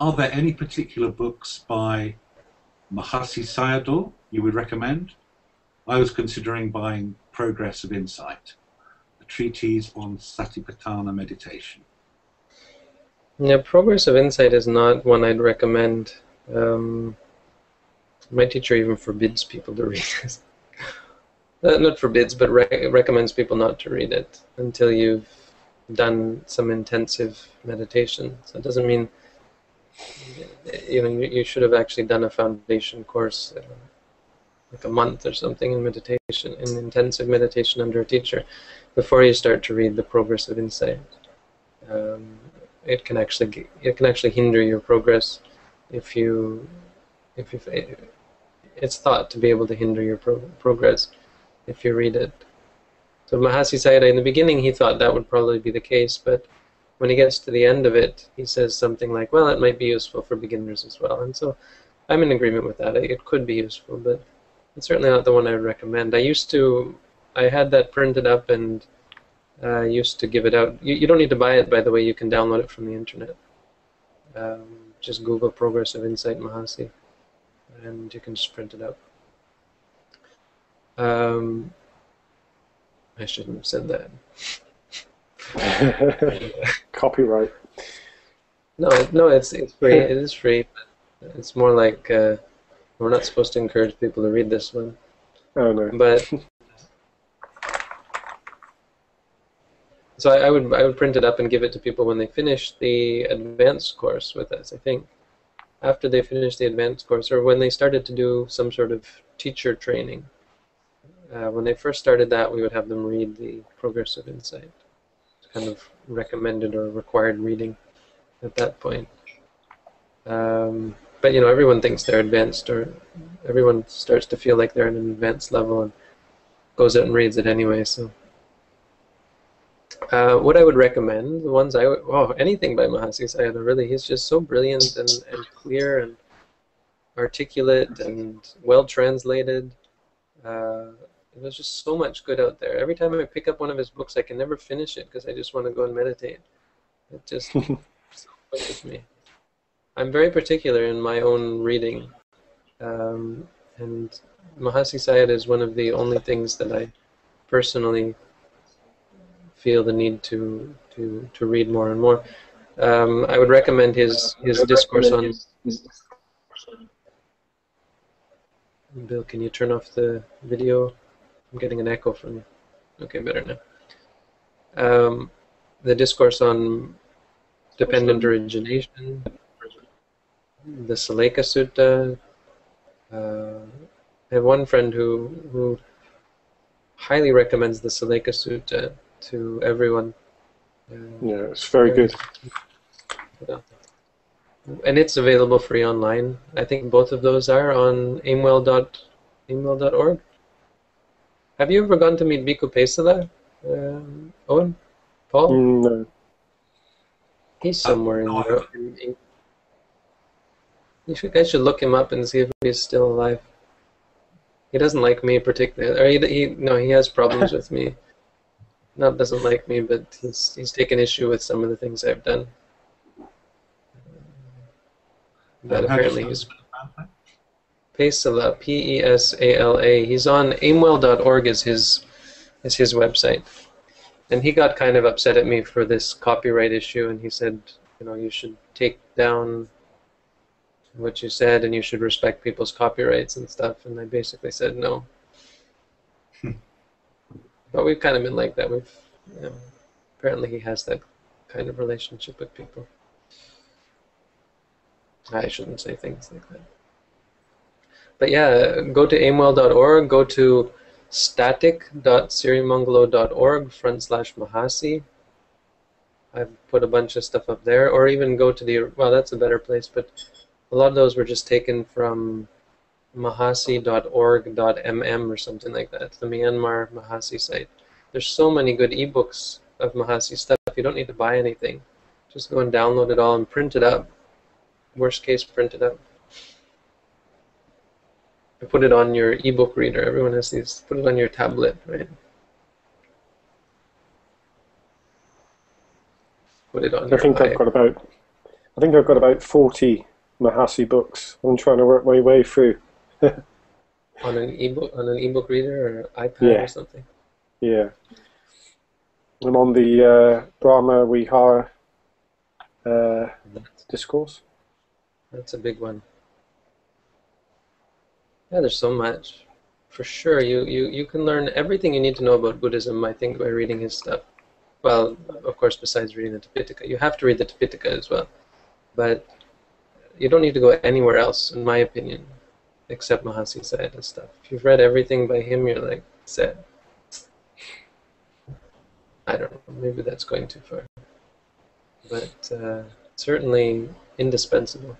are there any particular books by Mahasi Sayadaw you would recommend? I was considering buying Progress of Insight, a treatise on Satipatthana meditation. Yeah, Progress of Insight is not one I'd recommend. Um, my teacher even forbids people to read it. uh, not forbids, but re- recommends people not to read it until you've done some intensive meditation. So it doesn't mean you know you, should have actually done a foundation course, uh, like a month or something in meditation, in intensive meditation under a teacher, before you start to read the Progress of Insight. Um, it can actually it can actually hinder your progress if you if you it's thought to be able to hinder your pro- progress if you read it. So Mahasi Sayadaw, in the beginning, he thought that would probably be the case, but when he gets to the end of it, he says something like, well, it might be useful for beginners as well. And so I'm in agreement with that. It could be useful, but it's certainly not the one I would recommend. I used to, I had that printed up and uh, used to give it out. You, you, don't need to buy it, by the way. You can download it from the internet. Um, just Google Progress of Insight Mahasi and you can just print it out. Um, I shouldn't have said that. Copyright. No, no, it's it's free. it is free, but it's more like uh, we're not supposed to encourage people to read this one. Oh no. But so I, I, would I would print it up and give it to people when they finish the advanced course with us. I think after they finished the advanced course or when they started to do some sort of teacher training. Uh, when they first started that, we would have them read the Progress of Insight. Kind of recommended or required reading at that point. Um, but you know, everyone thinks they're advanced, or everyone starts to feel like they're at an advanced level and goes out and reads it anyway. So uh, what I would recommend, the ones I would, oh, anything by Mahasi Sayadaw, really, he's just so brilliant and, and clear and articulate and well translated. Uh, there's just so much good out there. Every time I pick up one of his books, I can never finish it because I just want to go and meditate. It just pushes me. I'm very particular in my own reading, um, and Mahasi Sayadaw is one of the only things that I personally feel the need to to to read more and more. Um, I would recommend his his discourse on. Bill, can you turn off the video? I'm getting an echo from you. Okay, better now. Um, the discourse on dependent origination, the Sallekha Sutta. Uh, I have one friend who who highly recommends the Sallekha Sutta to everyone. yeah, it's very good. Yeah. And it's available free online. I think both of those are on aimwell.aimwell.org. Have you ever gone to meet Bhikkhu Pesala, um, Owen? Paul? Mm, no. He's somewhere in Europe. You should, guys should look him up and see if he's still alive. He doesn't like me particularly. Or he, he no, he has problems with me not doesn't like me, but he's he's taken issue with some of the things I've done. But apparently he's Pesala, P-E-S-A-L-A. He's on aimwell.org is his is his website, and he got kind of upset at me for this copyright issue, and he said, you know, you should take down what you said, and you should respect people's copyrights and stuff. And I basically said no. Hmm. But we've kind of been like that. We've, you know, apparently he has that kind of relationship with people. I shouldn't say things like that. But yeah, go to aimwell.org, go to static.sirimangalo.org front slash Mahasi. I've put a bunch of stuff up there, or even go to the, well, that's a better place, but a lot of those were just taken from mahasi.org.mm or something like that. The Myanmar Mahasi site. There's so many good ebooks of Mahasi stuff. You don't need to buy anything. Just go and download it all and print it up. Worst case, print it up. Put it on your ebook reader. Everyone has these. Put it on your tablet, right? Put it on. I think I've got about I think I've got about 40 Mahasi books. I'm trying to work my way through. on an ebook on an ebook reader or iPad Yeah. or something. Yeah. I'm on the uh, Brahma Vihara uh, discourse. That's a big one. Yeah, there's so much. For sure, you, you, you can learn everything you need to know about Buddhism, I think, by reading his stuff. Well, of course, besides reading the Tipitaka. You have to read the Tipitaka as well. But you don't need to go anywhere else, in my opinion, except Mahasi Sayadaw stuff. If you've read everything by him, you're like, set. I don't know, maybe that's going too far. But uh, certainly indispensable.